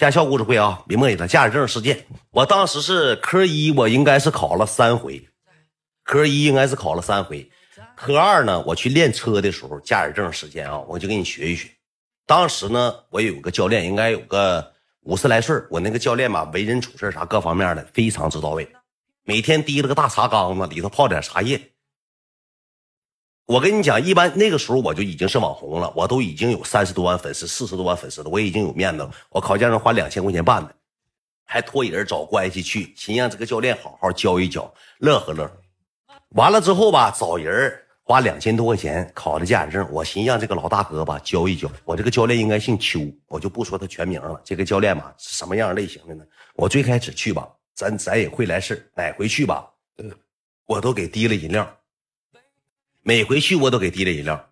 驾校故事会啊，别墨迹了。驾驶证事件，我当时是科一，我应该是考了三回，科一应该是考了三回，科二呢，我去练车的时候，驾驶证时间啊，我就给你学一学。当时呢，我有个教练，应该有个五十来岁我那个教练吧，为人处事啥各方面的非常之到位，每天提了个大茶缸子，里头泡点茶叶。我跟你讲，一般那个时候我就已经是网红了，我都已经有三十多万粉丝、四十多万粉丝了，我已经有面子了。我考驾照花两千块钱办的，还托人找关系去，寻让这个教练好好教一教，乐呵乐呵。完了之后吧，找人花两千多块钱考的驾驶证，我寻让这个老大哥吧教一教。我这个教练应该姓邱，我就不说他全名了。这个教练吧是什么样类型的呢？我最开始去吧，咱咱也会来事哪回去吧，我都给提了饮料。每回去我都给提了饮料，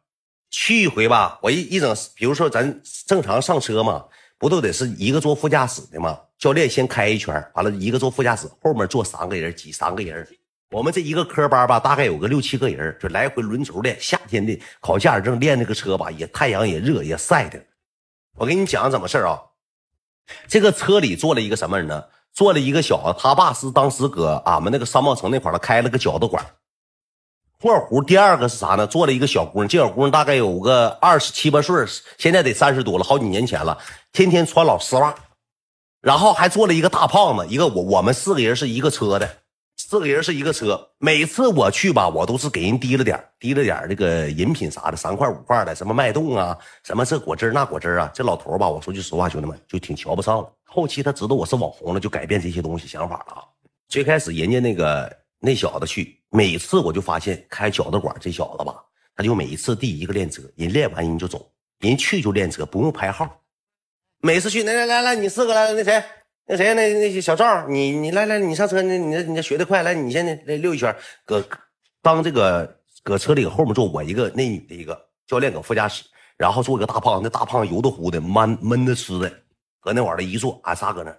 去一回吧，我一一整，比如说咱正常上车嘛，不都得是一个坐副驾驶的吗？教练先开一圈，完了一个坐副驾驶，后面坐三个人，挤三个人。我们这一个科班吧，大概有个六七个人，就来回轮轴练。夏天的考驾驶证练那个车吧，也太阳也热也晒的。我跟你讲怎么事啊？这个车里坐了一个什么人呢？坐了一个小子，他爸是当时搁俺们那个商贸城那块儿开了个饺子馆。括弧第二个是啥呢？做了一个小姑娘，这小姑娘大概有个二十七八岁，现在得三十多了，好几年前了，天天穿老丝袜，然后还做了一个大胖子，一个我我们四个人是一个车的，四个人是一个车。每次我去吧，我都是给人提了点提了点这个饮品啥的，三块五块的，什么脉动啊，什么这果汁那果汁啊。这老头吧，我说句实话，兄弟们就挺瞧不上了。后期他知道我是网红了，就改变这些东西想法了。最开始人家那个。那小子去，每次我就发现开饺子馆这小子吧，他就每一次第一个练车，人练完人就走，人去就练车，不用排号。每次去，来来来来，你四个来，那谁，那谁，那那小赵，你你来来，你上车，你你你这学的快，来，你先来溜一圈，搁当这个搁车里后面坐我一个，那女的一个教练搁副驾驶，然后坐一个大胖子，那大胖子油的乎的，闷闷的吃的，搁那玩意儿一坐，俺仨搁那。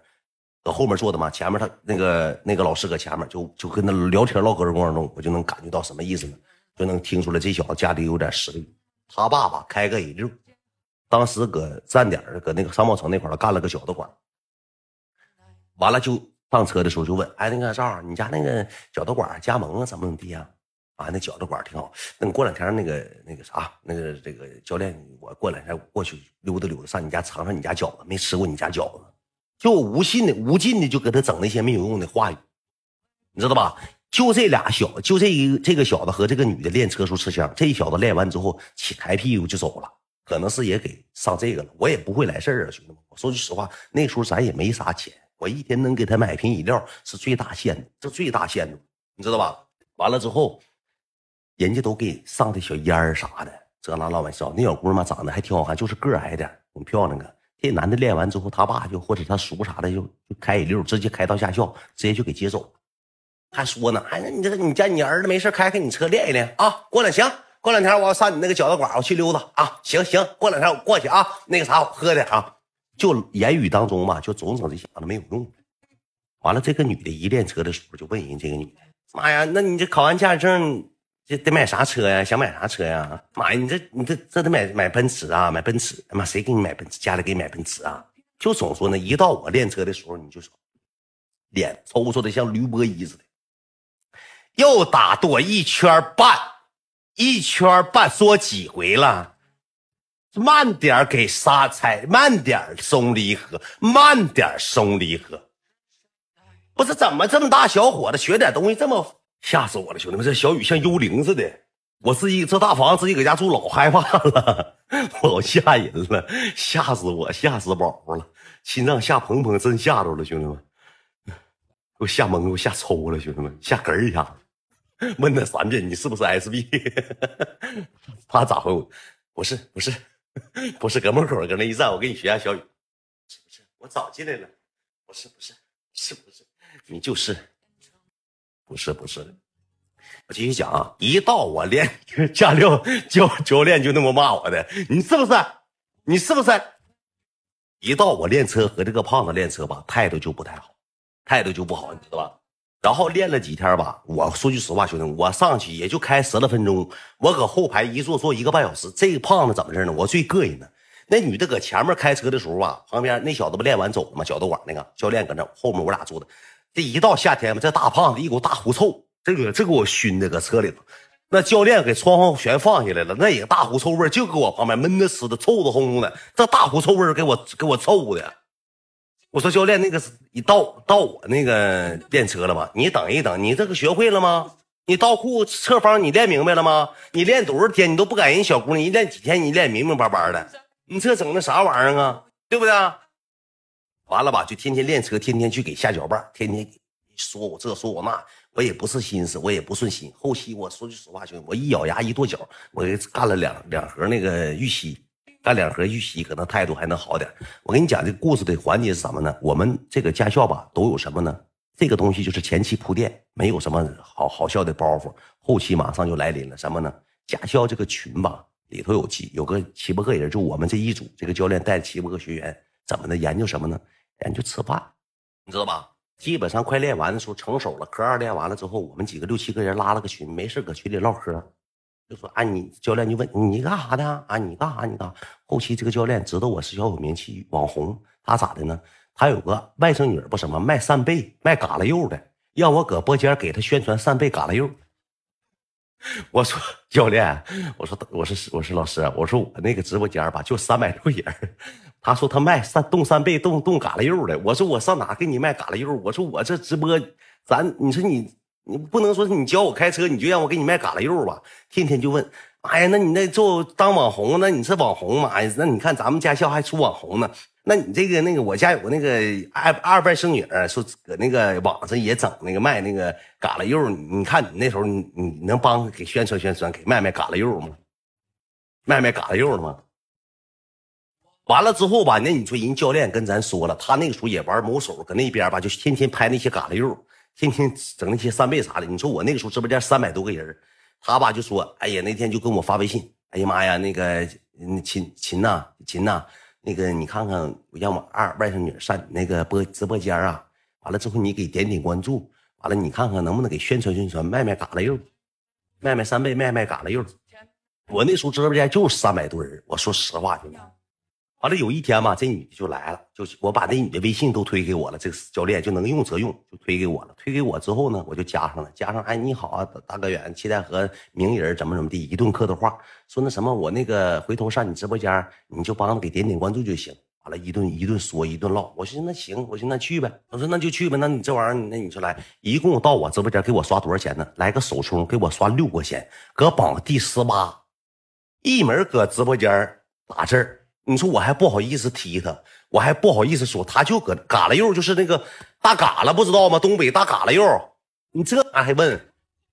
搁后面坐的嘛，前面他那个那个老师搁前面，就就跟他聊天唠嗑的过程中，我就能感觉到什么意思呢？就能听出来这小子家里有点实力。他爸爸开个 A 六，当时搁站点搁那个商贸城那块干了个饺子馆。完了就上车的时候就问：“哎，那个赵，你家那个饺子馆加盟啊，怎么怎么地啊？”啊，那饺子馆挺好。那你过两天那个那个啥，那个这个教练，我过两天过去溜达溜达，上你家尝尝你家饺子，没吃过你家饺子。就无尽的、无尽的，就给他整那些没有用的话语，你知道吧？就这俩小，就这一这个小子和这个女的练车时候吃香，这小子练完之后起抬屁股就走了，可能是也给上这个了。我也不会来事儿啊，兄弟们。我说句实话，那时候咱也没啥钱，我一天能给他买瓶饮料是最大限度，这最大限度，你知道吧？完了之后，人家都给上的小烟儿啥的，这那老玩笑。那小姑娘，长得还挺好看，就是个矮点，挺漂亮的。这男的练完之后，他爸就或者他叔啥的就就开一溜，直接开到驾校，直接就给接走了还说呢，哎，你这你家你儿子没事开开你车练一练啊。过两行，过两天我要上你那个饺子馆，我去溜达啊。行行，过两天我过去啊。那个啥，我喝点啊。就言语当中嘛，就总整这小子没有用。完了，这个女的一练车的时候就问人这个女的，妈呀，那你这考完驾驶证？这得买啥车呀？想买啥车呀？妈呀，你这你这这得买买奔驰啊！买奔驰，他妈谁给你买奔驰？家里给你买奔驰啊？就总说呢，一到我练车的时候，你就说脸抽抽的像驴波一似的，又打多一圈半，一圈半说几回了？慢点给刹踩，慢点松离合，慢点松离合。不是怎么这么大小伙子学点东西这么？吓死我了，兄弟们！这小雨像幽灵似的。我自己这大房子自己搁家住老害怕了，老吓人了，吓死我，吓死宝宝了，心脏吓砰砰，真吓着了，兄弟们，给我吓懵，给我吓抽了，兄弟们，吓嗝一下子。问他三遍，你是不是 SB？他咋回我？不是，不是，不是，搁门口搁那一站，我给你学下小雨。是不是？我早进来了。不是，不是，是不是？你就是。不是不是的，我继续讲啊！一到我练 驾校教教练就那么骂我的，你是不是？你是不是？一到我练车和这个胖子练车吧，态度就不太好，态度就不好，你知道吧？然后练了几天吧，我说句实话，兄弟，我上去也就开十来分钟，我搁后排一坐坐一个半小时。这个胖子怎么事呢？我最膈应的，那女的搁前面开车的时候啊，旁边那小子不练完走了吗？小豆馆那个教练搁那后面，我俩坐的。这一到夏天嘛，这大胖子一股大狐臭，这个这给我熏的，搁车里头。那教练给窗户全放下来了，那也大狐臭味就搁我旁边闷的死的，臭的烘烘的。这大狐臭味给我给我臭的。我说教练，那个你到到我那个练车了吗？你等一等，你这个学会了吗？你倒库侧方你练明白了吗？你练多少天你都不敢人小姑娘一练几天你练明明白白的，你这整的啥玩意儿啊？对不对？完了吧，就天天练车，天天去给下脚绊，天天说我这说我那，我也不是心思，我也不顺心。后期我说句实话，兄弟，我一咬牙一跺脚，我干了两两盒那个玉溪，干两盒玉溪，可能态度还能好点。我跟你讲，这个故事的环节是什么呢？我们这个驾校吧，都有什么呢？这个东西就是前期铺垫，没有什么好好笑的包袱，后期马上就来临了。什么呢？驾校这个群吧，里头有几有个七八个人，就我们这一组，这个教练带七八个学员，怎么的？研究什么呢？研究吃饭，你知道吧？基本上快练完的时候成手了，科二练完了之后，我们几个六七个人拉了个群，没事搁群里唠嗑，就说啊，你教练就问你干啥的啊？你干啥？你干？后期这个教练知道我是小有名气网红，他咋的呢？他有个外甥女不什么卖扇贝、卖嘎啦肉的，让我搁播间给他宣传扇贝、嘎啦柚。我说教练，我说我说我说老师，我说我那个直播间吧就三百多人。他说他卖三冻三倍、冻冻嘎啦肉的。我说我上哪给你卖嘎啦肉？我说我这直播，咱你说你你不能说你教我开车，你就让我给你卖嘎啦肉吧？天天就问，哎呀，那你那做当网红，那你是网红吗？哎，那你看咱们驾校还出网红呢。那你这个那个，我家有个那个二二外甥女儿，说搁那个网上也整那个卖那个嘎啦肉，你看你那时候你你能帮给宣传宣传，给卖卖嘎啦肉吗？卖卖嘎啦肉了吗？完了之后吧，那你说人教练跟咱说了，他那个时候也玩某手，搁那边吧就天天拍那些嘎啦肉，天天整那些扇贝啥的。你说我那个时候直播间三百多个人，他吧就说，哎呀那天就跟我发微信，哎呀妈呀那个秦秦呐秦呐。那个，你看看，我让我二外甥女上你那个播直播间啊，完了之后你给点点关注，完了你看看能不能给宣传宣传，卖卖嘎啦肉，卖卖三倍，卖卖嘎啦肉。我那时候直播间就三百多人，我说实话，兄弟。完了有一天嘛，这女的就来了，就我把那女的微信都推给我了，这个教练就能用则用，就推给我了。推给我之后呢，我就加上了，加上哎你好啊，大哥远，期待和名人怎么怎么地一顿客套话，说那什么我那个回头上你直播间，你就帮我给点点关注就行。完了，一顿一顿说一顿唠，我寻思那行，我寻思那去呗，我说那就去呗，那你这玩意儿，那你说来，一共到我直播间给我刷多少钱呢？来个首充给我刷六块钱，搁榜第十八，一门搁直播间打字儿。你说我还不好意思踢他，我还不好意思说，他就搁嘎啦柚，就是那个大嘎啦，不知道吗？东北大嘎啦柚，你这还问？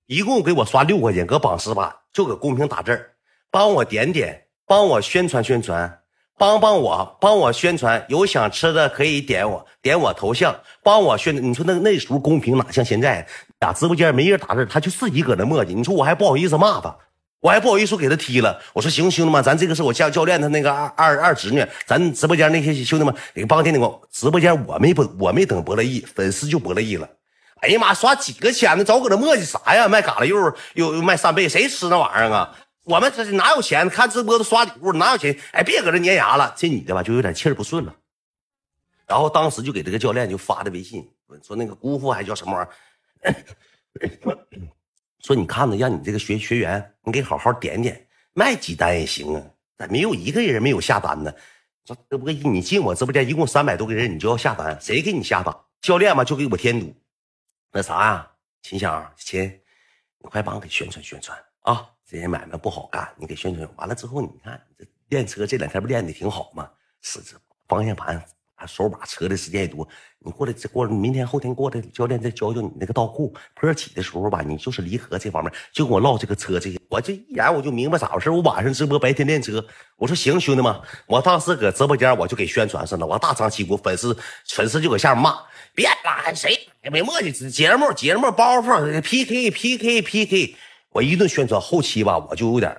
一共给我刷六块钱，搁榜十八，就搁公屏打字帮我点点，帮我宣传宣传，帮帮我，帮我宣传。有想吃的可以点我，点我头像，帮我宣。你说那那时候公屏哪像现在？打直播间没人打字，他就自己搁那磨叽。你说我还不好意思骂他。我还不好意思给他踢了，我说行，兄弟们，咱这个是我教教练他那个二二二侄女，咱直播间那些兄弟们给帮点点光。直播间我没不我没等博乐意，粉丝就博乐意了。哎呀妈，刷几个钱呢？早搁那磨叽啥呀？卖嘎啦肉，又又卖扇贝，谁吃那玩意儿啊？我们这哪有钱？看直播都刷礼物，哪有钱？哎，别搁这粘牙了。这女的吧，就有点气儿不顺了。然后当时就给这个教练就发的微信，说那个姑父还叫什么玩意儿？说你看着，让你这个学学员，你给好好点点，卖几单也行啊。咋没有一个人没有下单呢？说这不你进我直播间一共三百多个人，你就要下单，谁给你下单？教练嘛，就给我添堵。那啥呀，秦香秦，你快帮我给宣传宣传啊！这些买卖不好干，你给宣传完了之后，你看这练车这两天不练的挺好吗？是这方向盘。啊，手把车的时间也多，你过来这过明天后天过来，教练再教教你那个倒库坡起的时候吧，你就是离合这方面，就跟我唠这个车这些，我这一眼我就明白咋回事。我晚上直播，白天练车。我说行，兄弟们，我当时搁直播间我就给宣传上了，我大张旗鼓，粉丝粉丝就搁下面骂，别拉谁也没墨迹，节目节目包袱 PK PK PK，我一顿宣传，后期吧我就有点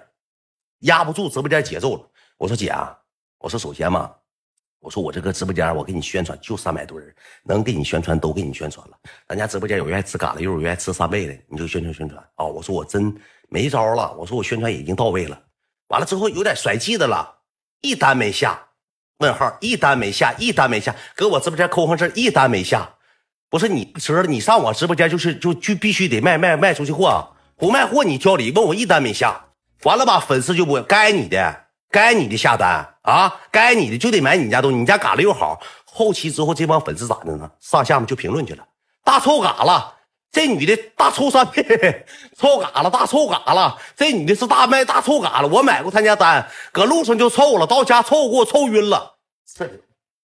压不住直播间节奏了。我说姐啊，我说首先嘛。我说我这个直播间，我给你宣传就三百多人，能给你宣传都给你宣传了。咱家直播间有愿意吃嘎啦柚，有愿意吃三倍的，你就宣传宣传啊！我说我真没招了，我说我宣传已经到位了。完了之后有点甩气的了，一单没下，问号，一单没下，一单没下，搁我直播间扣上字，一单没下。不是你车，你上我直播间就是就就必须得卖卖卖出去货，不卖货你挑理。问我一单没下，完了吧？粉丝就不该你的，该你的下单啊，该你的就得买你家东西，你家嘎了又好。后期之后这帮粉丝咋的呢？上下面就评论去了，大臭嘎了，这女的大臭三，臭嘎了，大臭嘎了，这女的是大卖大臭嘎了。我买过他家单，搁路上就臭了，到家臭给我臭晕了。这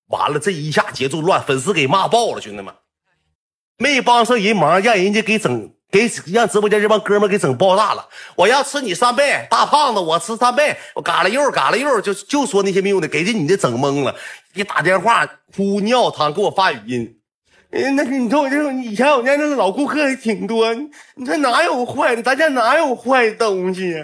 完了，这一下节奏乱，粉丝给骂爆了，兄弟们。没帮上人忙，让人家给整给让直播间这帮哥们给整爆炸了。我要吃你三倍，大胖子，我吃三倍，我嘎了肉嘎了肉，就就说那些没用的，给这女的整懵了，一打电话哭尿汤，给我发语音。嗯，那你说我这种以前我家那老顾客还挺多，你说哪有坏的？咱家哪有坏东西？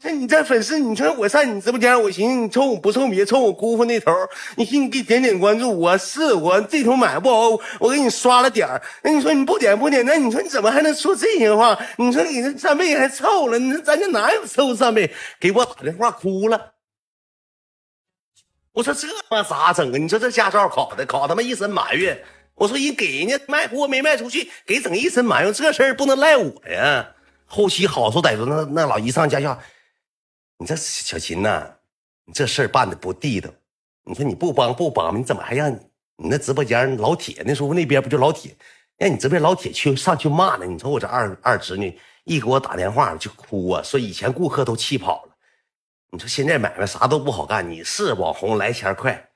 这你这粉丝，你说我上你直播间，我寻思你凑我不凑别凑我姑父那头，你寻思你给点点关注，我是我这头买不好，我给你刷了点那你说你不点不点，那你说你怎么还能说这些话？你说你这扇贝还臭了，你说咱家哪有臭扇贝？给我打电话哭了。我说这他妈咋整啊？你说这驾照考的考他妈一身埋怨。我说人给人家卖货没卖出去，给整一身埋怨，这事儿不能赖我呀。后期好说歹说，那那老姨上驾校。你这小秦呐，你这事儿办的不地道。你说你不帮不帮你怎么还让你你那直播间老铁那时候那边不就老铁，让你这边老铁去上去骂呢？你说我这二二侄女一给我打电话就哭啊，说以前顾客都气跑了。你说现在买卖啥都不好干，你是网红来钱快，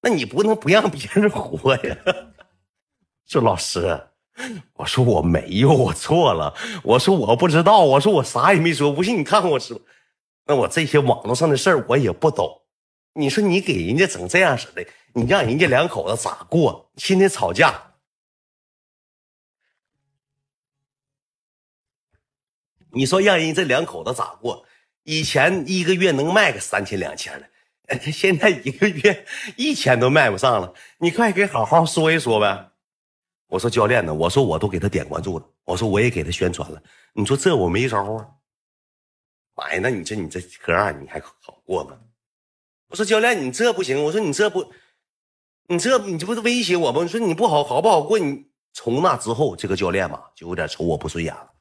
那你不能不让别人活呀？说老师，我说我没有，我错了，我说我不知道，我说我啥也没说，不信你看我直。那我这些网络上的事儿我也不懂，你说你给人家整这样式的，你让人家两口子咋过？天天吵架，你说让人家这两口子咋过？以前一个月能卖个三千两千的，现在一个月一千都卖不上了。你快给好好说一说呗。我说教练呢？我说我都给他点关注了，我说我也给他宣传了。你说这我没招啊。妈呀，那你这你这科二你还好过吗？我说教练，你这不行。我说你这不，你这你这不是威胁我吗？你说你不好好不好过？你从那之后，这个教练嘛就有点瞅我不顺眼了，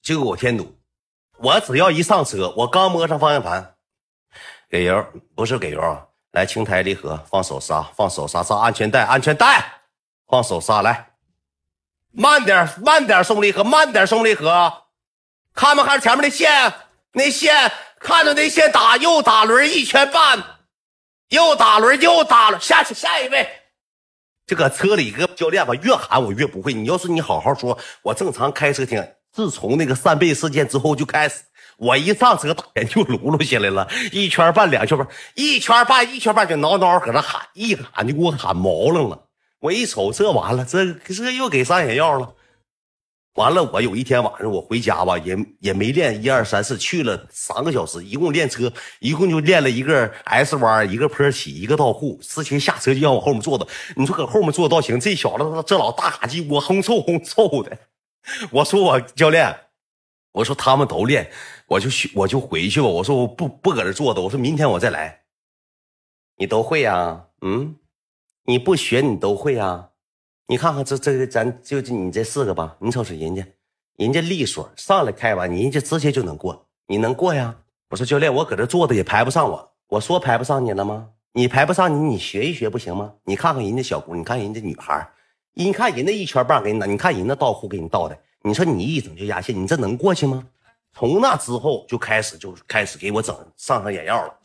就给我添堵。我只要一上车，我刚摸上方向盘，给油不是给油啊！来，轻抬离合，放手刹，放手刹，上安全带，安全带，放手刹，来，慢点，慢点松离合，慢点松离合。看没看前面那线？那线看着那线打右打轮一圈半，右打轮右打轮下去下一位。这个车里个教练吧，越喊我越不会。你要是你好好说，我正常开车听。自从那个扇贝事件之后就开始，我一上车打人就噜噜下来了，一圈半两圈半，一圈半一圈半就挠挠搁那喊，一喊就给我喊毛愣了。我一瞅这完了，这这又给上眼药了。完了，我有一天晚上我回家吧，也也没练一二三四，去了三个小时，一共练车，一共就练了一个 S 弯，一个坡起，一个倒库。之前下车就让我后面坐着，你说搁后面坐倒行，这小子这老大卡鸡窝轰臭轰臭的。我说我教练，我说他们都练，我就去我就回去吧。我说我不不搁这坐着，我说明天我再来。你都会呀？嗯，你不学你都会呀？你看看这这个，咱就你这四个吧。你瞅瞅人家，人家利索，上来开完，人家直接就能过。你能过呀？我说教练，我搁这坐着也排不上我。我说排不上你了吗？你排不上你，你学一学不行吗？你看看人家小姑，你看人家女孩，你看人家一圈半给你，你看人家倒库给你倒的，你说你一整就压线，你这能过去吗？从那之后就开始就开始给我整上上眼药了，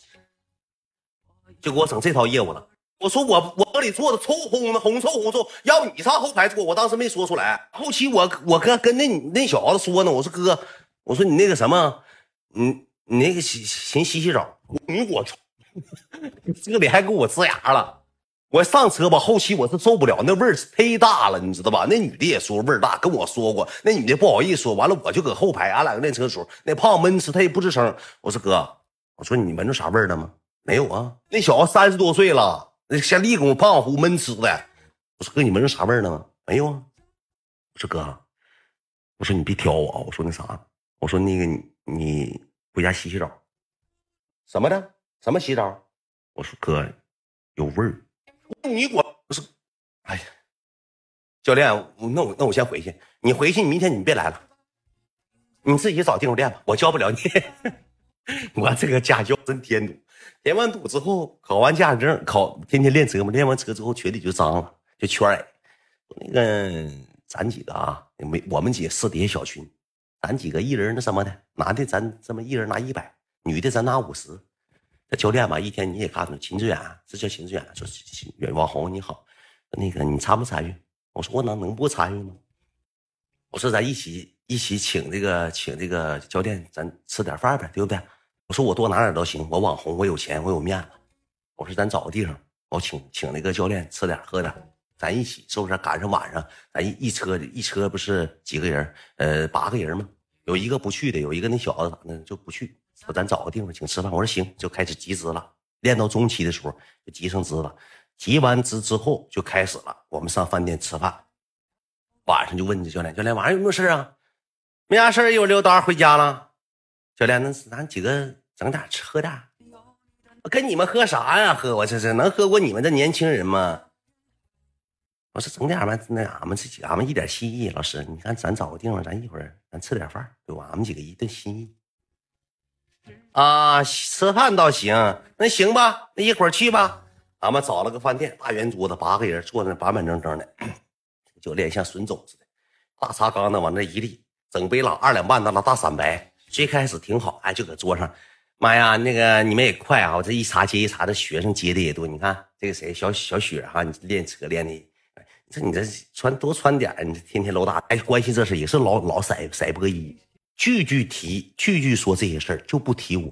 就给我整这套业务了。我说我我这里坐着臭烘的，红臭红臭。要不你上后排坐，我当时没说出来。后期我我跟跟那那小子说呢，我说哥，我说你那个什么，你你那个洗先洗洗澡。你我操，这里还给我呲牙了。我上车吧，后期我是受不了，那味儿忒大了，你知道吧？那女的也说味儿大，跟我说过。那女的不好意思说，完了我就搁后排，俺俩练车的时候，那胖闷吃，他也不吱声。我说哥，我说你闻着啥味了吗？没有啊。那小子三十多岁了。那先立功胖乎闷吃的，我说哥，你闻着啥味儿呢？没有啊。我说哥，我说你别挑我啊。我说那啥，我说那个你你回家洗洗澡。什么的？什么洗澡？我说哥，有味儿。你我不是，哎呀，教练，那我那我先回去。你回去，你明天你别来了，你自己找地方练吧，我教不了你。我这个家教真添堵，填完堵之后，考完驾驶证，考天天练车嘛，练完车之后群里就脏了，就圈儿那个咱几个啊，没我们几个私底下小群，咱几个一人那什么的，男的咱这么一人拿一百，女的咱拿五十。那教练吧，一天你也看着秦志远，这叫秦志远，说远网红你好，那个你参不参与？我说我能能不参与吗？我说咱一起一起请这个请这个教练，咱吃点饭呗，对不对？我说我多拿点都行，我网红，我有钱，我有面子。我说咱找个地方，我请请那个教练吃点喝点，咱一起是不是？赶上晚上，咱一一车一车不是几个人？呃，八个人吗？有一个不去的，有一个那小子咋的就不去。说咱找个地方请吃饭。我说行，就开始集资了。练到中期的时候就集成资了，集完资之后就开始了。我们上饭店吃饭，晚上就问这教练：教练晚上有没有事啊？没啥事一会溜达回家了。教练，那咱几个整点吃喝点。我跟你们喝啥呀？喝我这是能喝过你们这年轻人吗？我说整点吧，那俺们这几俺们一点心意。老师，你看咱找个地方，咱一会儿咱吃点饭，对吧？俺们几个一顿心意。啊，吃饭倒行，那行吧，那一会儿去吧。俺们找了个饭店，大圆桌子，八个人坐那板板正正的，教练像孙总似的，大茶缸子往那一立，整杯老二两半的那大散白。最开始挺好，哎，就搁桌上，妈呀，那个你们也快啊！我这一茬接一茬的学生接的也多。你看这个谁，小小雪哈，你练车练的，这你这穿多穿点你这天天老打，哎，关心这事也是老老色色波一，句句提，句句说这些事儿，就不提我。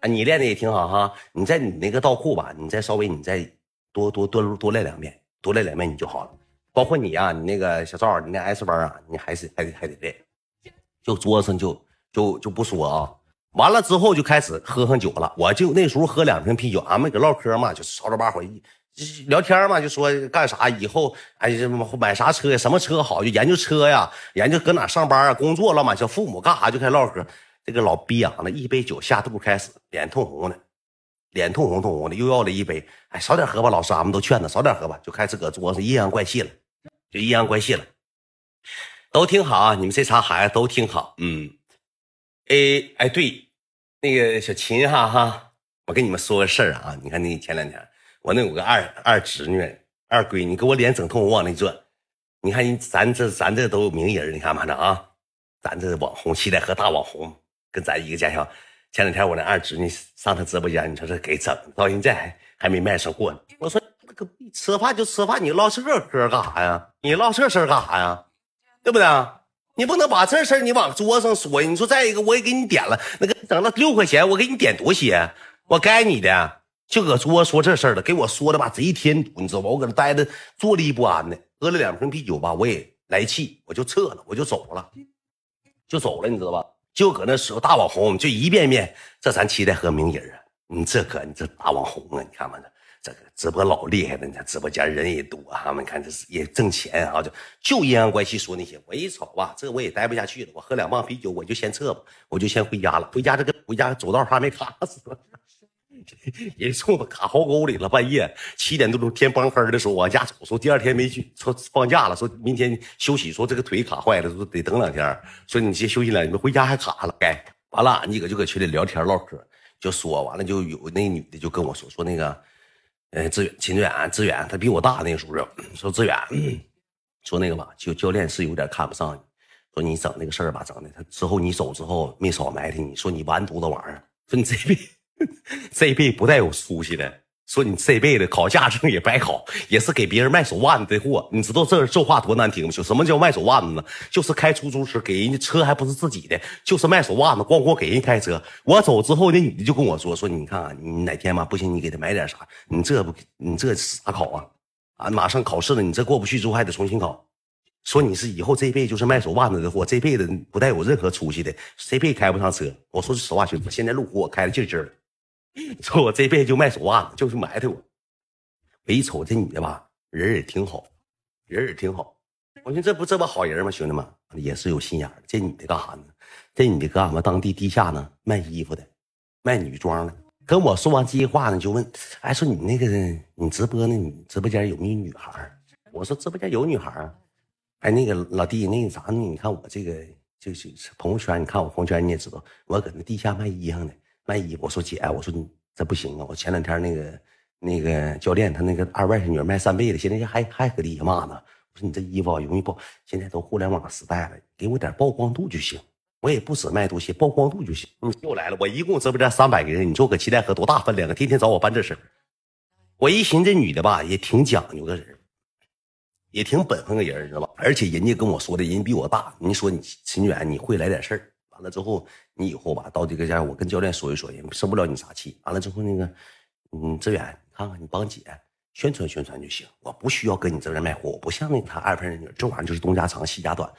啊，你练的也挺好哈，你在你那个倒库吧，你再稍微你再多多多多练两遍，多练两遍你就好了。包括你啊，你那个小赵，你那 S 班啊，你还是还得还得练，就桌子上就。就就不说啊，完了之后就开始喝上酒了。我就那时候喝两瓶啤酒，俺们搁唠嗑嘛，就吵吵吧回忆，聊天嘛，就说干啥以后哎买啥车呀，什么车好，就研究车呀，研究搁哪上班啊，工作了嘛，叫父母干啥就开始唠嗑。这个老逼养的一杯酒下肚，开始脸通红的，脸通红通红的，又要了一杯。哎，少点喝吧，老师，俺们都劝他少点喝吧，就开始搁桌上阴阳怪气了，就阴阳怪气了，都挺好啊，你们这仨孩子都挺好，嗯。哎哎，对，那个小秦哈哈，我跟你们说个事儿啊，你看那前两天我那有个二二侄女、二闺女，给我脸整通红往那转。你看，咱这咱这都有名人，你看嘛这啊，咱这网红七彩河大网红，跟咱一个家乡。前两天我那二侄女上他直播间，你说这给整到现在还还没卖上货呢。我说那个吃饭就吃饭，你唠这嗑干啥呀？你唠这事干啥呀？对不对？你不能把这事你往桌上说呀！你说再一个，我也给你点了那个整了六块钱，我给你点多些，我该你的，就搁桌说这事儿了，给我说的吧，贼添堵，你知道吧？我搁那待着坐立不安的，喝了两瓶啤酒吧，我也来气，我就撤了，我就走了，就走了，你知道吧？就搁那时候大网红，就一遍遍，这咱期待和名人啊，你这可你这大网红啊，你看看这。这个直播老厉害了，你看直播间人也多啊，们看这是也挣钱啊，就就阴阳怪气说那些，我一瞅吧，这我也待不下去了，我喝两棒啤酒，我就先撤吧，我就先回家了。回家这个回家走道还没卡死，人送我卡壕沟里了。半夜七点多钟天崩黑的时候往家走，说第二天没去，说放假了，说明天休息，说这个腿卡坏了，说得等两天，说你先休息两天，回家还卡了。该完了，你搁就搁群里聊天唠嗑，就说完了就有那女的就跟我说说那个。呃，志远，秦志远，志远，他比我大那个时候，说志远，说那个吧，就教练是有点看不上你，说你整那个事儿吧，整的他之后你走之后没少埋汰你，说你完犊子玩意儿，说你这辈 这辈不带有出息的。说你这辈子考驾证也白考，也是给别人卖手腕子的货。你知道这这话多难听吗？就什么叫卖手腕子呢？就是开出租车，给人家车还不是自己的，就是卖手腕子，咣咣给人开车。我走之后，那女的就跟我说：“说你看看，你哪天吧不行，你给他买点啥？你这不，你这咋考啊？啊，马上考试了，你这过不去之后还得重新考。说你是以后这辈子就是卖手腕子的货，这辈子不带有任何出息的，这辈子开不上车。我说句实话，兄弟，现在路虎我开的劲劲的。” 说我这辈子就卖手腕子，就是埋汰我。我一瞅这女的吧，人也挺好，人也挺好。我说这不这不好人吗？兄弟们也是有心眼。这女的干啥呢？这女的搁俺们当地地下呢卖衣服的，卖女装的。跟我说完这些话呢，就问，哎，说你那个你直播呢，你直播间有没有女孩？我说直播间有女孩啊。哎，那个老弟，那个啥呢？你看我这个就是朋友圈，你看我朋友圈你也知道，我搁那地下卖衣裳呢，卖衣服。我说姐，我说你这不行啊！我前两天那个那个教练他那个二外甥女卖扇贝的，现在还还搁底下骂呢。我说你这衣服容易爆，现在都互联网时代了，给我点曝光度就行。我也不止卖东西，曝光度就行。嗯，又来了，我一共直播间三百个人，你说搁七台河多大分量啊？天天找我办这事我一寻这女的吧，也挺讲究个人，也挺本分个人，知道吧？而且人家跟我说的，人比我大。你说你秦远，你会来点事儿，完了之后，你以后吧，到这个家，我跟教练说一说，也生不了你啥气。完了之后，那个，嗯，志远，你看看你帮姐宣传宣传就行，我不需要跟你这边卖货，我不像那个他二分人女，这玩意儿就是东家长西家短，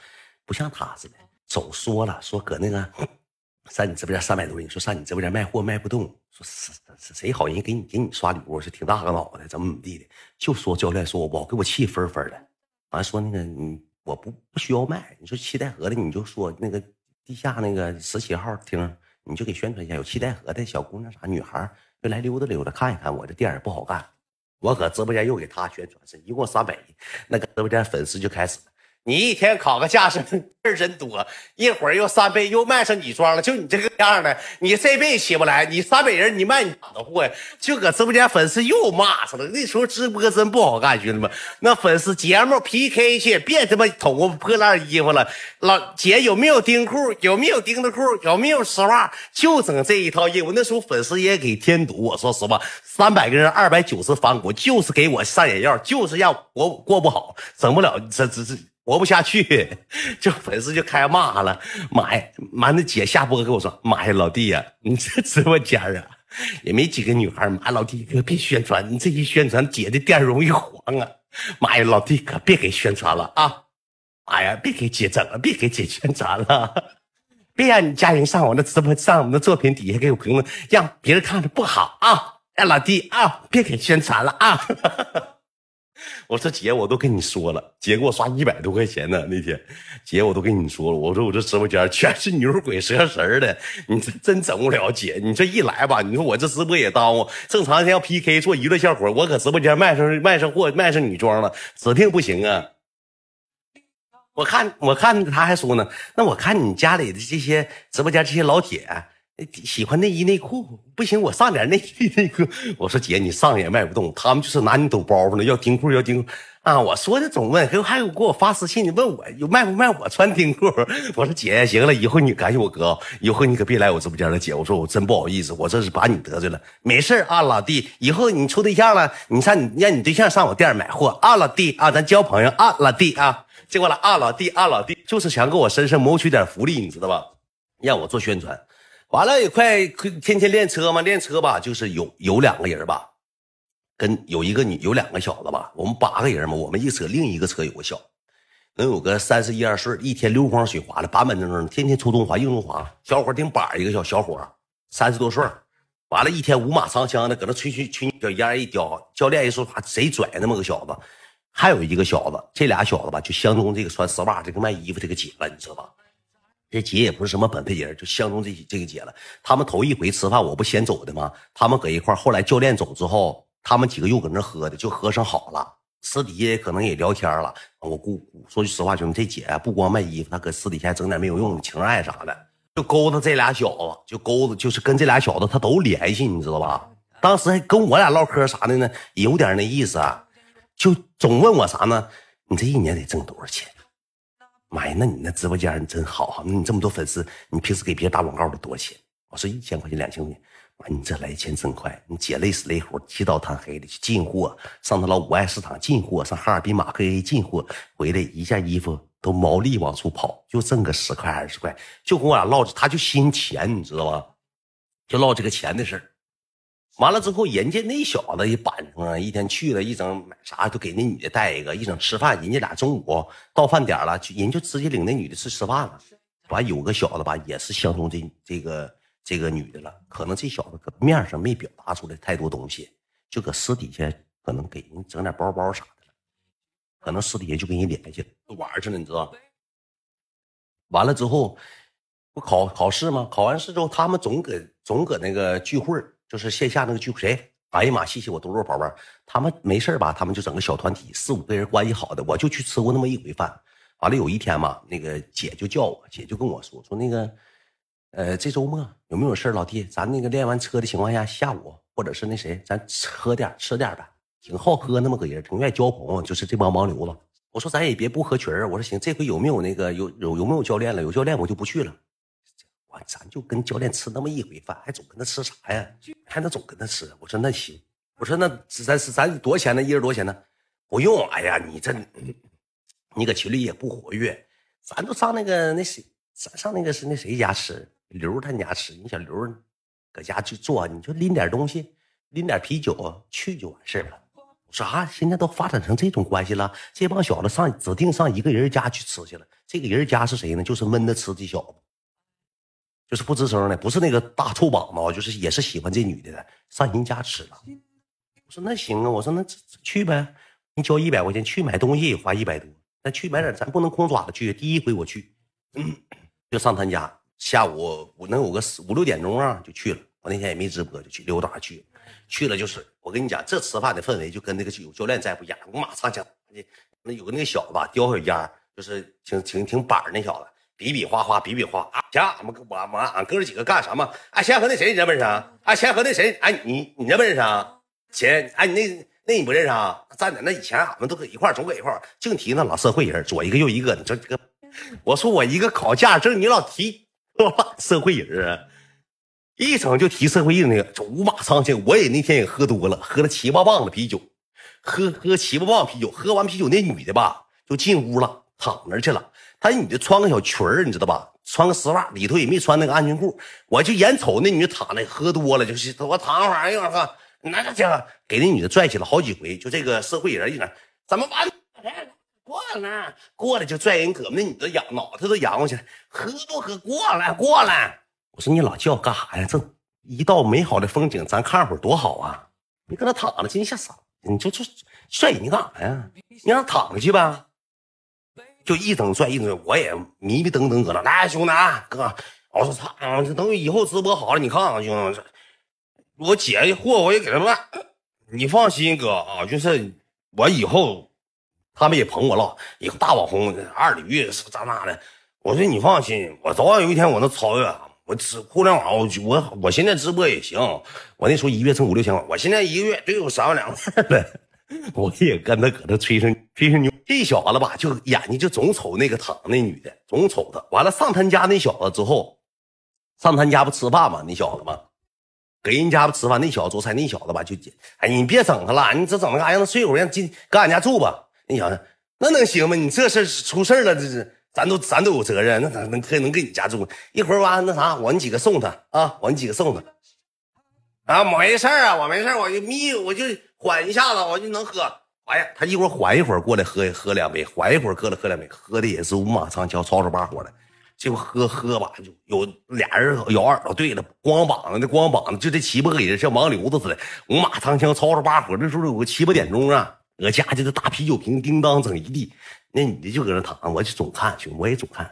不像他似的。总说了，说搁那个上你直播间三百多人，说上你直播间卖货卖不动，说是是谁好人给你给你刷礼物，是挺大个脑袋，怎么怎么地的，就说教练说我不好给我气分分的，完说那个你我不不需要卖，你说七代河的你就说那个地下那个十七号厅，你就给宣传一下，有七台河的小姑娘啥女孩就来溜达溜达看一看，我这店也不好干，我搁直播间又给他宣传，是一共三百人，那个直播间粉丝就开始。你一天考个驾驶，事儿真多，一会儿又三倍又卖上女装了，就你这个样的，你这辈子起不来。你三百人，你卖你哪的货呀？就搁直播间，粉丝又骂上了。那时候直播真不好干，兄弟们，那粉丝节目 PK 去，别他妈捅我破烂衣服了。老姐有没有钉裤？有没有钉的裤？有没有丝袜？就整这一套业务。那时候粉丝也给添堵。我说实话，三百个人，二百九十反骨，就是给我上眼药，就是让我过不好，整不了。这这这。活不下去，就粉丝就开骂了。妈呀，完那姐下播跟我说：“妈呀，老弟呀，你这直播间啊，也没几个女孩。妈，老弟可别宣传，你这一宣传，姐的店容易黄啊。妈呀，老弟可别给宣传了啊！妈呀，别给姐整了，别给姐宣传了，别让你家人上我那直播，上我们的作品底下给我评论，让别人看着不好啊！哎，老弟啊，别给宣传了啊！” 我说姐，我都跟你说了，姐给我刷一百多块钱呢。那天，姐我都跟你说了，我说我这直播间全是牛鬼蛇神的，你这真整不了。姐，你这一来吧，你说我这直播也耽误。正常要 PK 做娱乐效果，我搁直播间卖上卖上货，卖上女装了，指定不行啊。我看我看他还说呢，那我看你家里的这些直播间这些老铁。喜欢内衣内裤不行，我上点内衣内裤。我说姐，你上也卖不动，他们就是拿你抖包袱呢，要丁裤要丁裤啊！我说的总问，还还有给我发私信，你问我有卖不卖我穿丁裤。我说姐，行了，以后你感谢我哥，以后你可别来我直播间了，姐。我说我真不好意思，我这是把你得罪了。没事啊，老弟，以后你处对象了，你上你让你对象上我店买货啊，老弟啊，咱交朋友啊，老弟啊，结果了啊，老弟啊，老弟，就是想给我身上谋取点福利，你知道吧？让我做宣传。完了也快天天练车嘛，练车吧，就是有有两个人吧，跟有一个女有两个小子吧，我们八个人嘛，我们一车另一个车有个小，能有个三十一二岁，一天溜光水滑的，板板正正的，天天出中华硬中华，小伙顶板一个小小伙，三十多岁，完了，一天五马长枪的搁那吹吹吹小烟一叼，教练一说话贼拽那么个小子，还有一个小子，这俩小子吧就相中这个穿丝袜这个卖衣服这个姐了，你知道吧？这姐也不是什么本分人，就相中这这个姐了。他们头一回吃饭，我不先走的吗？他们搁一块后来教练走之后，他们几个又搁那喝的，就喝上好了。私底下可能也聊天了。我姑说句实话，兄弟，这姐不光卖衣服，她搁私底下整点没有用的情爱啥的，就勾搭这俩小子，就勾搭，就是跟这俩小子他都联系，你知道吧？当时还跟我俩唠嗑啥的呢，有点那意思啊，就总问我啥呢？你这一年得挣多少钱？妈呀，那你那直播间你真好哈！那你这么多粉丝，你平时给别人打广告得多少钱？我说一千块钱、两千块钱。妈，你这来钱真快！你姐累死累活，起早贪黑的去进货，上他老五爱市场进货，上哈尔滨马克 A 进货，回来一件衣服都毛利往出跑，就挣个十块二十块，就跟我俩唠着，他就心钱，你知道吧？就唠这个钱的事儿。完了之后，人家那小子也板正啊，一天去了一整买啥都给那女的带一个，一整吃饭，人家俩中午到饭点了，就人就直接领那女的去吃饭了。完有个小子吧，也是相中这这个这个女的了，可能这小子搁面上没表达出来太多东西，就搁私底下可能给人整点包包啥的了，可能私底下就跟人联系了，玩去了，你知道？完了之后不考考试吗？考完试之后，他们总搁总搁那个聚会就是线下那个聚会，谁？哎呀妈，谢谢我多肉宝贝儿，他们没事吧？他们就整个小团体，四五个人关系好的，我就去吃过那么一回饭。完了有一天嘛，那个姐就叫我，姐就跟我说说那个，呃，这周末有没有事？老弟，咱那个练完车的情况下，下午或者是那谁，咱喝点吃点呗。挺好喝那么个人，挺愿意交朋友，就是这帮盲流子。我说咱也别不合群儿。我说行，这回有没有那个有有有没有教练了？有教练我就不去了。我咱就跟教练吃那么一回饭，还总跟他吃啥呀？还能总跟他吃？我说那行。我说那咱咱多少钱呢？一人多少钱呢？不用。哎呀，你这你搁群里也不活跃，咱都上那个那谁，咱上那个是那谁家吃？刘他家吃。你小刘搁家去做，你就拎点东西，拎点啤酒去就完事了。啥？现在都发展成这种关系了？这帮小子上指定上一个人家去吃去了。这个人家是谁呢？就是闷的吃这小子，就是不吱声的，不是那个大臭膀子，就是也是喜欢这女的的，上人家吃了。我说那行啊，我说那去呗，你交一百块钱去买东西也花一百多，那去买点，咱不能空爪子去。第一回我去，就上他家，下午我能有个五六点钟啊，就去了。我那天也没直播，就去溜达去。去了就是，我跟你讲，这吃饭的氛围就跟那个有教练在不一样。我马上讲，那有个那个小子叼小烟，就是挺挺挺板那小子，比比划划，比比划啊。行，俺们我我俺哥几个干什么？哎，先和那谁你认不认识啊？哎，先和那谁？哎，你你认不认识啊？钱，哎，你那那你不认识啊？站在那以前俺们都搁一块总搁一块净提那老社会人，左一个右一个。你说这个，我说我一个考驾驶证，你老提社会人啊？一整就提社会硬那个，这五马长枪。我也那天也喝多了，喝了七八磅的啤酒，喝喝七八磅啤酒。喝完啤酒，那女的吧就进屋了，躺那去了。她女的穿个小裙儿，你知道吧？穿个丝袜，里头也没穿那个安全裤。我就眼瞅那女的躺那，喝多了就是，我躺会儿，一会儿喝，那家伙给那女的拽起了好几回。就这个社会人一整，怎么完？过来，过来就拽人胳膊，那女的仰脑袋都仰过去了，喝不喝？过来，过来。我说你老叫干啥呀？这一道美好的风景，咱看会儿多好啊！你搁那躺着，今天吓傻！你就就拽人干啥呀？你让他躺下去呗！就一整拽一整，我也迷迷瞪瞪搁那。来，兄弟啊，哥，我说操，这等以后直播好了，你看看兄弟，我姐的货我也给他卖。你放心，哥啊，就是我以后他们也捧我了，以后大网红二驴是咋咋的。我说你放心，我早晚有一天我能超越他。我直互联网，我我我现在直播也行。我那时候一月挣五六千块，我现在一个月都有三万两万了。我也跟他搁那吹声吹声牛。这小子吧，就眼睛就总瞅那个躺那女的，总瞅她。完了上他家那小子之后，上他家不吃饭吗？那小子嘛，搁人家不吃饭。那小子做菜，那小子吧就，哎，你别整他了，你这整那干让他睡会儿，让进搁俺家住吧。那小子那能行吗？你这事出事了，这是。咱都咱都有责任，那咋能可能跟你家住？一会儿完那啥，我们几个送他啊，我们几个送他啊，没事啊，我没事我就眯，我就缓一下子，我就能喝。哎呀，他一会儿缓一会儿过来喝喝两杯，缓一会儿过来喝两杯，喝的也是五马长枪，吵吵把火的。结果喝喝吧，就有俩人咬耳朵，对了，光膀子的光膀子，就这七八个人像盲流子似的，五马长枪，吵吵把火。这时候有个七八点钟啊，搁家就这大啤酒瓶叮当整一地。那女的就搁那躺，我就总看，兄弟，我也总看，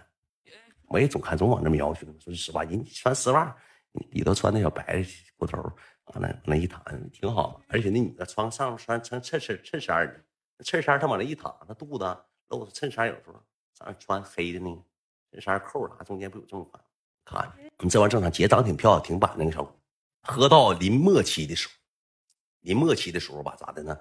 我也总看，总往那瞄，兄弟，说实话，人穿丝袜，里头穿那小白裤头，完了那一躺挺好，而且那女的穿上面穿穿衬衫衬衫的，衬衫她往那一躺，她肚子露着衬衫有时候上面穿黑的那个衬衫扣啥中间不有这么宽？看你这玩意正常，姐长挺漂亮，挺板那个小伙，喝到临末期的时候，临末期的时候吧，咋的呢？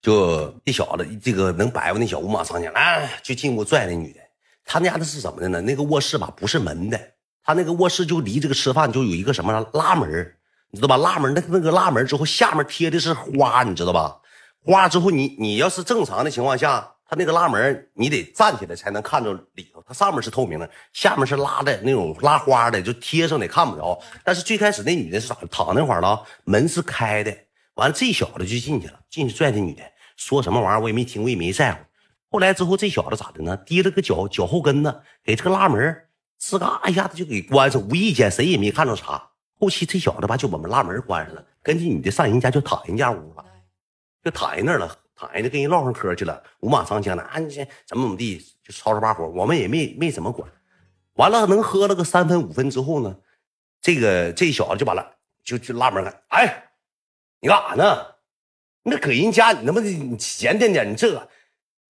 就这小子，这个能白活那小五马长枪，哎，就进屋拽那女的。他家的是怎么的呢？那个卧室吧，不是门的，他那个卧室就离这个吃饭就有一个什么拉门，你知道吧？拉门那那个拉门之后，下面贴的是花，你知道吧？花之后，你你要是正常的情况下，他那个拉门你得站起来才能看着里头，它上面是透明的，下面是拉的那种拉花的，就贴上的看不着。但是最开始那女的是咋躺那块儿了？门是开的。完了，这小子就进去了，进去拽这女的，说什么玩意儿我也没听，我也没在乎。后来之后，这小子咋的呢？提了个脚脚后跟子，给这个拉门吱嘎一下子就给关上，无意间谁也没看着啥。后期这小子吧就把门拉门关上了，跟这女的上人家就躺人家屋了，就躺人那儿了，躺人家跟人唠上嗑去了，五马长枪的，啊，你怎么怎么地，就吵吵把火，我们也没没怎么管。完了，能喝了个三分五分之后呢，这个这小子就把了。就就拉门了，哎，你干啥呢？你这搁人家，你他妈的你闲点点，你这个，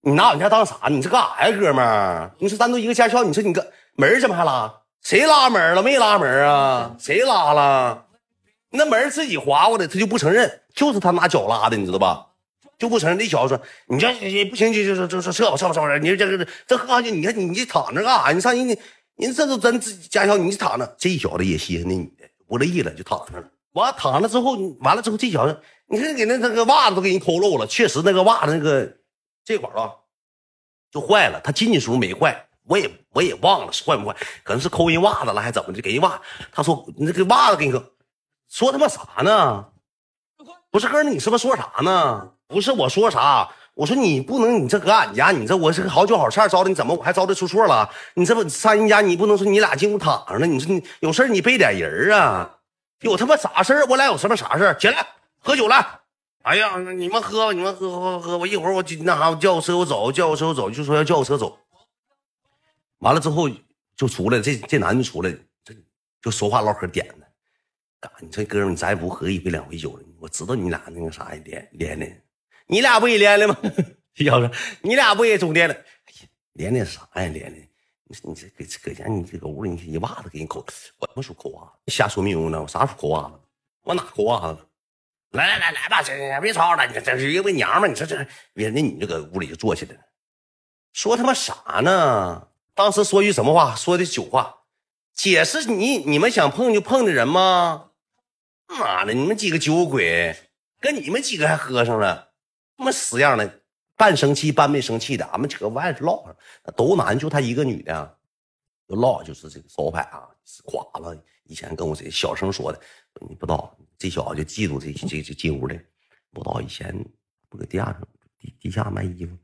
你拿我家当啥？你这干啥呀，哥们儿？你说咱都一个驾校，你说你个门怎么还拉？谁拉门了？没拉门啊？谁拉了？那门自己划过的，他就不承认，就是他拿脚拉的，你知道吧？就不承认。那小子说：“你这不行，就就就就撤吧，撤吧，撤吧。你说这个这喝完酒，你看你你躺着干啥？你上人家，人这都真自己驾校，你躺着。这小子也稀罕那女的，不乐意了，就躺那了。完躺了之后，完了之后，这小子。”你看，给那那个袜子都给人抠漏了，确实那个袜子那个这块啊就坏了。他进去时候没坏，我也我也忘了是坏不坏，可能是抠人袜子了，还怎么的？给人袜，他说你这个袜子给你抠，说他妈啥呢？不是哥，你是不是说啥呢？不是我说啥，我说你不能，你这搁俺家，你这我是个好酒好菜招的，你怎么我还招的出错了？你这不上人家，你不能说你俩进屋躺着呢？你说你有事你备点人啊？有他妈啥事我俩有什么啥事起来。喝酒了，哎呀，你们喝，你们喝喝喝，我一会儿我那啥，我叫我车我走，叫我车我走，就说要叫我车走。完了之后就出来，这这男的出来，这就说话唠嗑点的。干，你这哥们咱也不喝一回两回酒了，我知道你俩那个啥连，连连，你俩不也连了吗？小子，你俩不也总连了？哎呀，连连啥呀？连连，你你这搁搁家，你这个屋里你一袜子给你抠，我他妈说抠袜子，瞎说没用呢，我啥时候抠袜子？我哪抠袜子？来来来来吧，这别吵了，你这是一个娘们，你说这别那女的搁屋里就坐起来了，说他妈啥呢？当时说句什么话？说的酒话，姐是你你们想碰就碰的人吗？妈的，你们几个酒鬼，跟你们几个还喝上了，他妈死样的，半生气半没生气的，俺们扯外头唠，都男，就他一个女的，就唠就是这个招牌啊，垮了。以前跟我这小声说的，你不知道。这小子就嫉妒这这这进屋的，不知道以前不搁地下地地下卖衣服，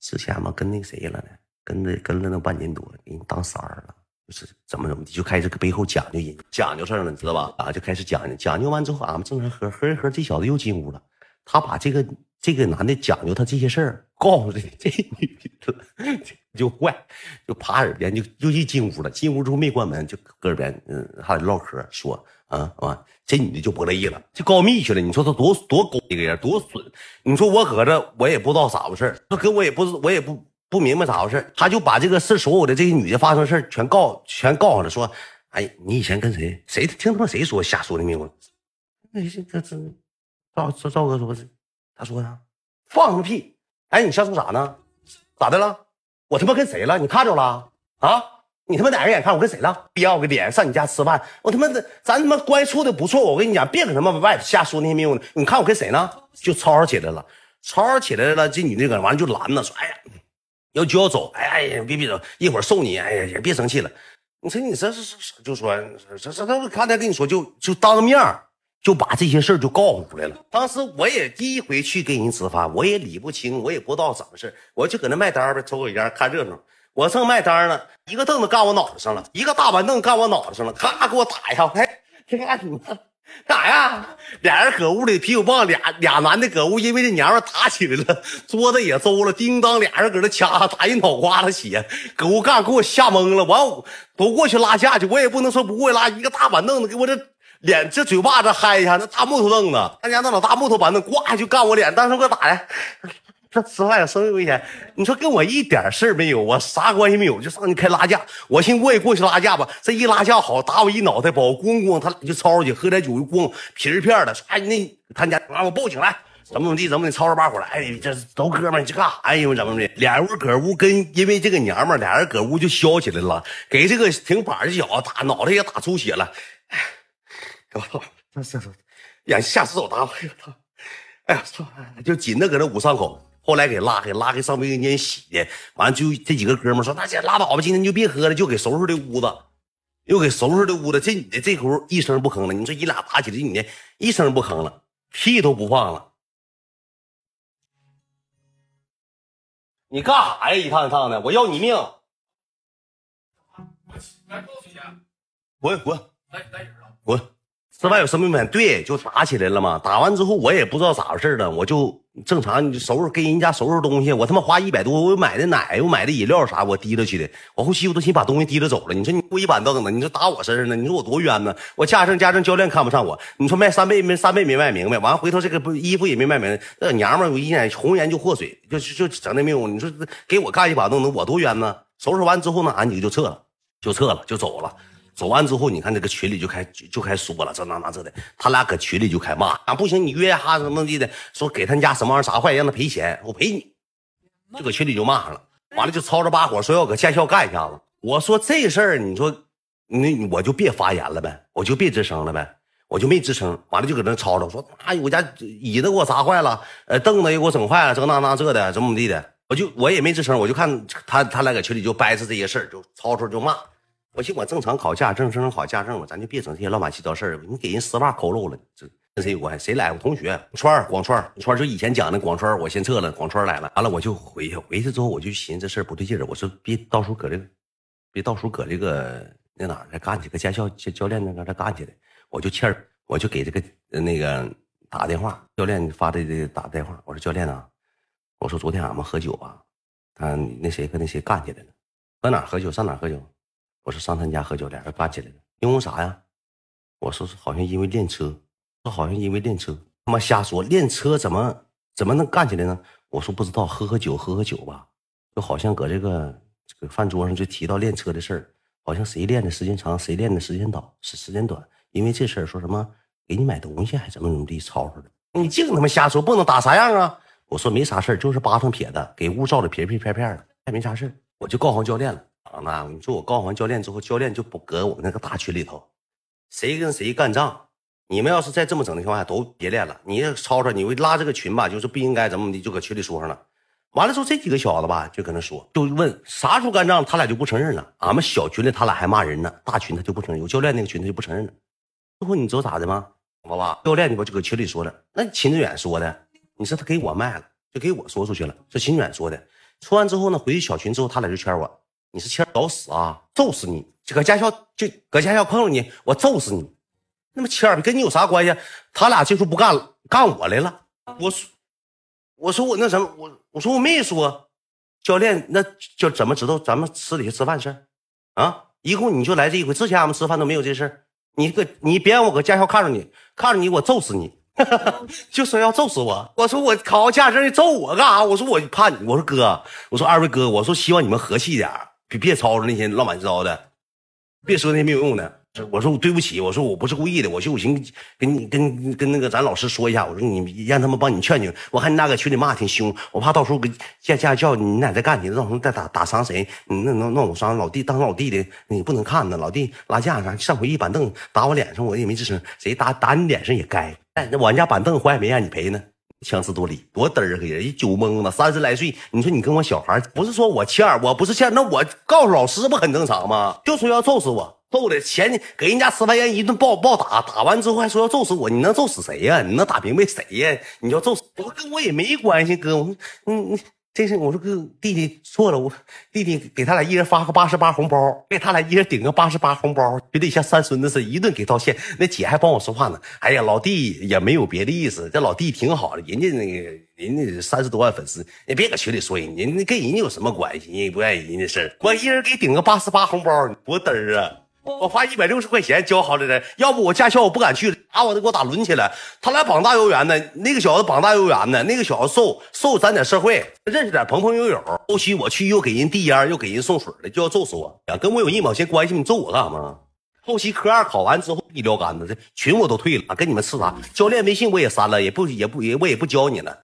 之前嘛跟那谁了呢？跟着跟了那半年多，给人当三儿了，就是怎么怎么的，就开始背后讲究人讲究事儿了，你知道吧？啊，就开始讲究讲究完之后，俺们正常喝喝一喝，这小子又进屋了，他把这个这个男的讲究他这些事儿告诉这这女的，就坏，就趴耳边就又一进屋了，进屋之后没关门，就搁耳边嗯还得唠嗑说。啊啊！这女的就不乐意了，就告密去了。你说她多多狗一个人，多损！你说我搁这，我也不知道咋回事她搁我也不是我也不不明白咋回事他就把这个事所有的这些女的发生事全告全告上了，说：“哎，你以前跟谁谁听他妈谁说瞎说的没有？那这这这赵赵赵哥说是，他说的，放什么屁！哎，你瞎说啥呢？咋的了？我他妈跟谁了？你看着了啊？”你他妈哪个眼看我跟谁了？要个脸上你家吃饭，我他妈的咱他妈关系处的不错，我跟你讲，别搁他妈外头瞎说那些没用的。你看我跟谁呢？就吵吵起来了，吵吵起来了。这女的搁完了就拦着说：“哎呀，要就要走，哎呀，别别走，一会儿送你。哎呀，也别生气了。你说你这是是就说这这这刚才跟你说就就当面就把这些事就告诉出来了。当时我也第一回去跟人吃饭，我也理不清，我也不知道怎么事我就搁那卖单呗，抽口烟看热闹。我正卖单呢，一个凳子干我脑袋上了，一个大板凳干我脑袋上了，咔给我打一下，哎，这干什么？干啥呀？俩人搁屋里啤酒棒，俩俩男的搁屋，因为这娘们打起来了，桌子也邹了，叮当，俩人搁那掐，打一脑瓜子血，搁屋干，给我吓懵了。完，都过去拉架去，我也不能说不过拉，一个大板凳子给我这脸这嘴巴子嗨一下，那大木头凳子，他家那老大木头板凳，呱就干我脸，当时给我打的。这吃饭有生命危险，你说跟我一点事儿没有，我啥关系没有，就上去开拉架。我寻我也过去拉架吧，这一拉架好，打我一脑袋包，咣咣，他俩就吵吵起，喝点酒就咣皮儿片的。哎，那他家啊，我报警来，怎么怎么地，怎么的，吵吵把火的。哎，这都哥们，你这干啥呀？怎么的？俩人搁屋跟因为这个娘们，俩人搁屋就削起来了，给这个挺板的小子打脑袋也打出血了。哎，我操，这这这，眼下死手打我，我操！哎呀，操，就紧的搁那捂伤口。后来给拉开，拉开上卫生间洗的，完了就这几个哥们说：“大姐拉倒吧，今天就别喝了，就给收拾这屋子，又给收拾这屋子。这女的这会一声不吭了。你说你俩打起来，这女的一声不吭了，屁都不放了。你干啥呀？一趟一趟的，我要你命！来告诉你，滚滚，来来人了，滚！吃饭有生命危险，对，就打起来了嘛。打完之后我也不知道咋回事了，我就正常收拾给人家收拾东西。我他妈花一百多，我买的奶，我买的饮料啥，我提溜去的。我后期我都寻把东西提溜走了。你说你跪一板凳呢，你说打我身上呢？你说我多冤呢？我家政家政教练看不上我，你说卖三倍没三倍没卖明白，完了回头这个不衣服也没卖明白，那娘们儿我一眼红颜就祸水，就就整那命。你说给我干一板凳子，我多冤呢？收拾完之后呢，俺几个就撤了，就撤了，就走了。走完之后，你看这个群里就开就开说了，这那那这的，他俩搁群里就开骂啊！不行，你约哈什么地的，说给他家什么玩意砸坏，让他赔钱，我赔你，就搁群里就骂上了。完了就吵着把火，说要搁驾校干一下子。我说这事儿，你说你我就别发言了呗，我就别吱声了呗，我就没吱声。完了就搁那吵吵说，哎，我家椅子给我砸坏了，呃，凳子也给我整坏了，这那那这的，怎么怎么地的，我就我也没吱声，我就看他他俩搁群里就掰扯这些事儿，就吵吵就骂。我寻我正常考驾证，正常考驾证了，咱就别整这些乱七糟事儿你给人丝袜抠漏了，这跟谁有关系？谁来？我同学川儿，广川儿，川儿就以前讲的广川儿，我先撤了，广川儿来了，完了我就回去，回去之后我就寻思这事儿不对劲儿，我说别到时候搁这个，别到时候搁这个那哪再干去，搁驾校教教练那嘎再干去的，我就气儿，我就给这个那个打电话，教练发的这打电话，我说教练啊，我说昨天俺们喝酒啊，他那谁跟那谁干起来了，搁哪喝酒？上哪喝酒？我说上他家喝酒，俩人干起来了，因为啥呀？我说是好像因为练车，说好像因为练车，他妈瞎说，练车怎么怎么能干起来呢？我说不知道，喝喝酒，喝喝酒吧，就好像搁这个这个饭桌上就提到练车的事儿，好像谁练的时间长，谁练的时间短，是时间短，因为这事儿说什么给你买东西还怎么怎么地吵吵的，你净他妈瞎说，不能打啥样啊？我说没啥事儿，就是八成撇的，给屋照的皮皮片片的，还没啥事儿，我就告诉教练了。那你说我告完教练之后，教练就不搁我们那个大群里头，谁跟谁干仗？你们要是再这么整的情况下，都别练了。你吵吵，你会拉这个群吧？就是不应该怎么的，就搁群里说上了。完了之后，这几个小子吧，就搁那说，就问啥时候干仗，他俩就不承认了。俺们小群里他俩还骂人呢，大群他就不承认。有教练那个群他就不承认了。最后你知道咋的吗？好吧，教练你不就搁群里说了？那秦志远说的，你说他给我卖了，就给我说出去了。是秦志远说的。说完之后呢，回去小群之后，他俩就圈我。你是欠找死啊！揍死你！搁驾校就搁驾校碰着你，我揍死你！那么谦儿跟你有啥关系？他俩这时候不干了，干我来了。我说，我说我那什么，我我说我没说。教练，那就怎么知道咱们私底下吃饭事啊？一共你就来这一回，之前俺们吃饭都没有这事你搁你别让我搁驾校看着你，看着你我揍死你！就说要揍死我。我说我考个驾驶证你揍我干啥？我说我怕你。我说哥，我说二位哥，我说希望你们和气点别别吵吵那些乱七八糟的，别说那些没有用的。我说我对不起，我说我不是故意的。我寻我寻跟你跟跟那个咱老师说一下，我说你让他们帮你劝劝。我看你俩搁群里骂挺凶，我怕到时候跟驾驾校你俩再干起来，到时候再打打伤谁？那那那我伤老弟，当老弟的你不能看呢。老弟拉架啥？上回一板凳打我脸上，我也没吱声。谁打打你脸上也该。那我家板凳坏没让你赔呢？强词夺理，多嘚儿个人，一酒蒙子，三十来岁，你说你跟我小孩，不是说我欠，我不是欠，那我告诉老师不很正常吗？就说要揍死我，揍的前给人家吃饭人一顿暴暴打，打完之后还说要揍死我，你能揍死谁呀？你能打明白谁呀？你要揍死我跟我也没关系，哥，我嗯嗯。这是我说哥弟弟错了，我弟弟给他俩一人发个八十八红包，给他俩一人顶个八十八红包，就得像三孙子似的，一顿给道歉。那姐还帮我说话呢。哎呀，老弟也没有别的意思，这老弟挺好的，人家那个人家三十多万粉丝，你别搁群里说人家，跟人家有什么关系？人家不愿意人家事儿，我一人给顶个八十八红包，多嘚儿啊！我花一百六十块钱教好的人，要不我驾校我不敢去，打我都给我打抡起来。他俩膀大腰圆的，那个小子膀大腰圆的，那个小子瘦瘦，沾点社会，认识点朋朋友友。后期我去又给人递烟，又给人送水的，就要揍死我呀！跟我有一毛钱关系？你揍我干啥吗？后期科二考完之后一撂杆子，这群我都退了，跟你们吃啥？教练微信我也删了，也不也不也我也不教你了。